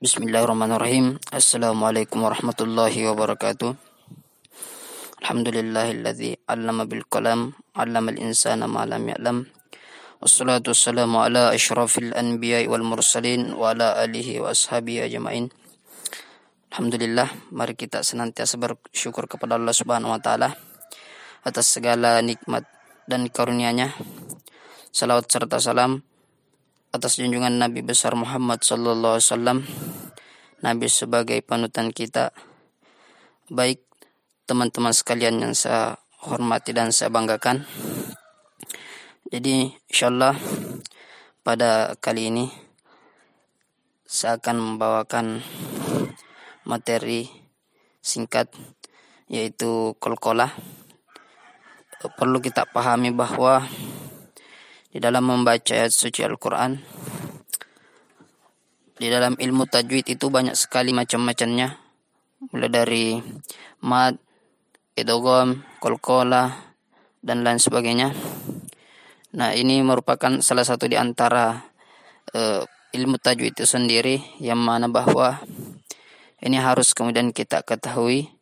Bismillahirrahmanirrahim. Assalamualaikum warahmatullahi wabarakatuh. Alhamdulillahilladzi 'allama bil qalam, 'allama al-insana ma lam ya'lam. Wassalatu wassalamu ala asyrafil anbiya'i wal mursalin wa ala alihi wa ashabihi ajma'in. Alhamdulillah, mari kita senantiasa bersyukur kepada Allah Subhanahu wa taala atas segala nikmat dan karunia-Nya. Salawat serta salam atas junjungan Nabi besar Muhammad sallallahu alaihi wasallam Nabi sebagai panutan kita baik teman-teman sekalian yang saya hormati dan saya banggakan. Jadi insyaallah pada kali ini saya akan membawakan materi singkat yaitu kolkola perlu kita pahami bahwa di dalam membaca ayat suci Al-Quran di dalam ilmu tajwid itu banyak sekali macam-macamnya mulai dari mad, idgham, kolkola dan lain sebagainya. Nah, ini merupakan salah satu di antara uh, ilmu tajwid itu sendiri yang mana bahwa ini harus kemudian kita ketahui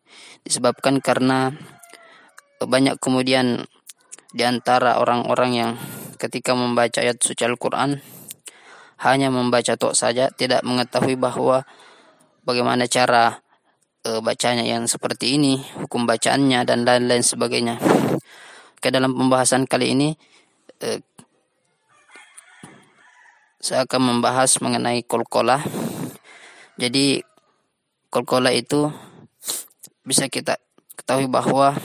disebabkan karena banyak kemudian di antara orang-orang yang ketika membaca ayat suci Al-Quran hanya membaca tok saja tidak mengetahui bahwa bagaimana cara e, bacanya yang seperti ini hukum bacaannya dan lain-lain sebagainya. Ke dalam pembahasan kali ini e, saya akan membahas mengenai kolkola. Jadi kolkola itu bisa kita ketahui bahwa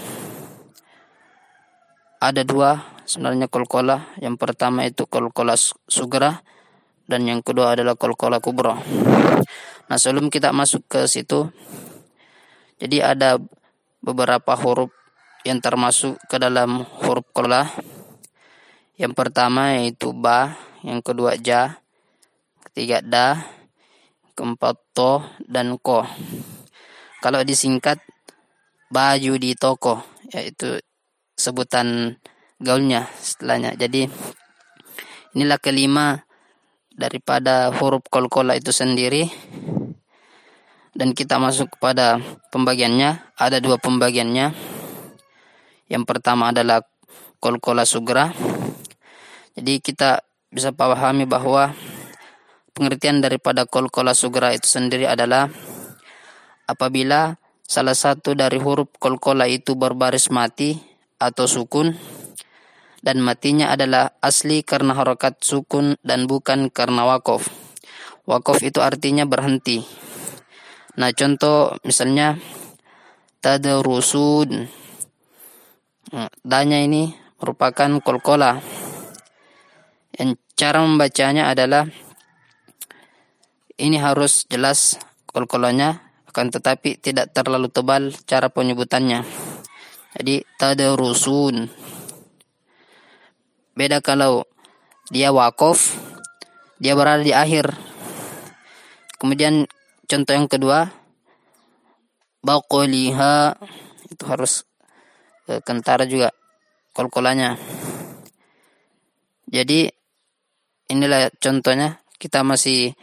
ada dua sebenarnya kolkola. Yang pertama itu kolkola sugra dan yang kedua adalah kolkola kubro. Nah sebelum kita masuk ke situ, jadi ada beberapa huruf yang termasuk ke dalam huruf kola. Yang pertama yaitu ba, yang kedua ja, ketiga da, keempat to dan ko. Kalau disingkat baju di toko yaitu sebutan gaulnya setelahnya. Jadi inilah kelima daripada huruf kolkola itu sendiri. Dan kita masuk kepada pembagiannya. Ada dua pembagiannya. Yang pertama adalah kolkola sugra. Jadi kita bisa pahami bahwa pengertian daripada kolkola sugra itu sendiri adalah apabila salah satu dari huruf kolkola itu berbaris mati atau sukun dan matinya adalah asli karena harokat sukun dan bukan karena wakof. Wakof itu artinya berhenti. Nah contoh misalnya tadarusun. Nah, danya ini merupakan kolkola. Yang cara membacanya adalah ini harus jelas kolkolanya akan tetapi tidak terlalu tebal cara penyebutannya. Jadi tadarusun Beda kalau dia wakaf, dia berada di akhir. Kemudian contoh yang kedua, baqoliha itu harus e, kentara juga kolkolanya. Jadi inilah contohnya kita masih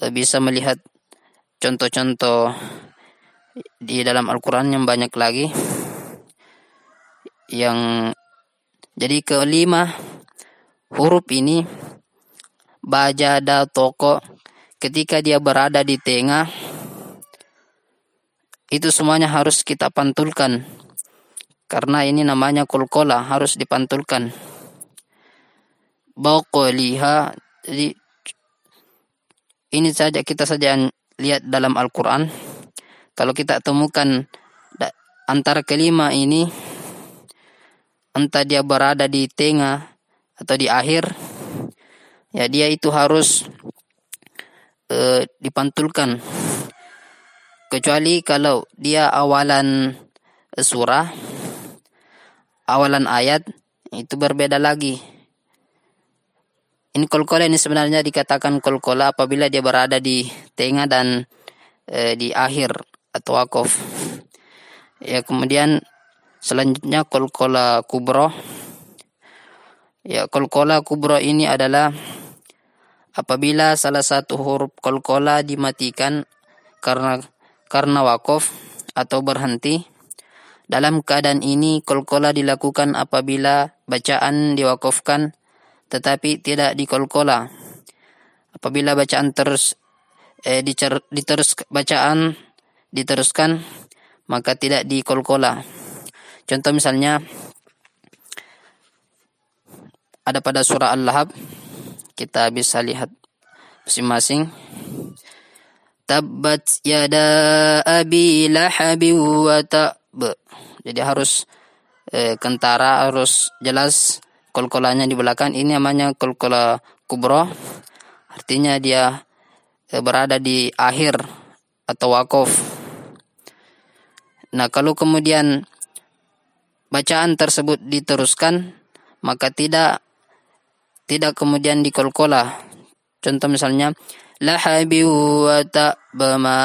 e, bisa melihat contoh-contoh di dalam Al-Quran yang banyak lagi yang jadi kelima huruf ini bajada toko. Ketika dia berada di tengah itu semuanya harus kita pantulkan. Karena ini namanya kulkola harus dipantulkan. Baqaliha jadi ini saja kita saja lihat dalam Al-Quran. Kalau kita temukan antara kelima ini entah dia berada di tengah atau di akhir ya dia itu harus uh, dipantulkan kecuali kalau dia awalan surah awalan ayat itu berbeda lagi ini kolkola ini sebenarnya dikatakan kolkola apabila dia berada di tengah dan e, di akhir atau wakof. Ya kemudian Selanjutnya kolkola kubro. Ya kolkola kubro ini adalah apabila salah satu huruf kolkola dimatikan karena karena wakaf atau berhenti. Dalam keadaan ini kolkola dilakukan apabila bacaan diwakafkan tetapi tidak dikolkola. Apabila bacaan terus eh, dicer, diterus bacaan diteruskan maka tidak dikolkola. Contoh misalnya ada pada surah Al-Lahab kita bisa lihat masing-masing. Tabbat yada abi lahabi wa ta'b. Jadi harus eh, kentara harus jelas kolkolanya di belakang. Ini namanya kolkola kubro. Artinya dia eh, berada di akhir atau wakof nah kalau kemudian bacaan tersebut diteruskan maka tidak tidak kemudian dikolkola. Contoh misalnya lahabi wa ta'bama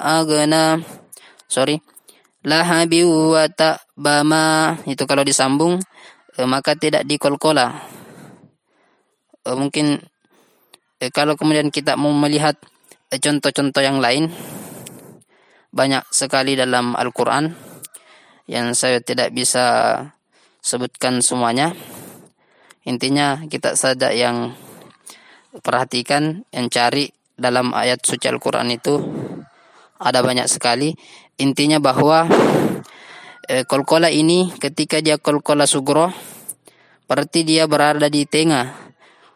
agna sorry. Lahabi wa ta'bama itu kalau disambung eh, maka tidak dikolkola. Eh, mungkin eh, kalau kemudian kita mau melihat contoh-contoh yang lain banyak sekali dalam Al-Quran yang saya tidak bisa sebutkan semuanya intinya kita saja yang perhatikan yang cari dalam ayat suci Al-Quran itu ada banyak sekali. Intinya bahwa e, kolkola ini ketika dia kolkola sugro berarti dia berada di tengah.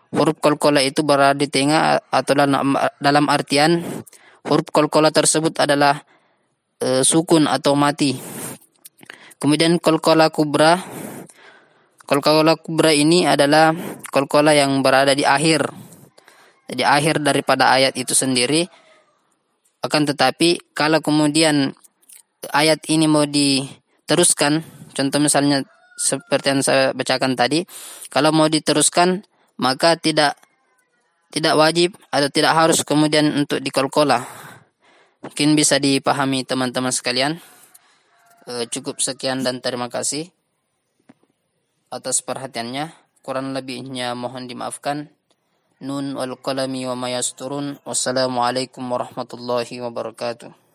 Huruf kolkola itu berada di tengah atau dalam, dalam artian huruf kolkola tersebut adalah e, sukun atau mati. Kemudian kolkola kubra Kolkola kubra ini adalah kolkola yang berada di akhir. Di akhir daripada ayat itu sendiri. Akan tetapi kalau kemudian ayat ini mau diteruskan contoh misalnya seperti yang saya bacakan tadi kalau mau diteruskan maka tidak tidak wajib atau tidak harus kemudian untuk dikolkola. Mungkin bisa dipahami teman-teman sekalian. E, cukup sekian dan terima kasih atas perhatiannya kurang lebihnya mohon dimaafkan. Nun wal qalami wa ma yasturun. Wassalamu alaikum warahmatullahi wabarakatuh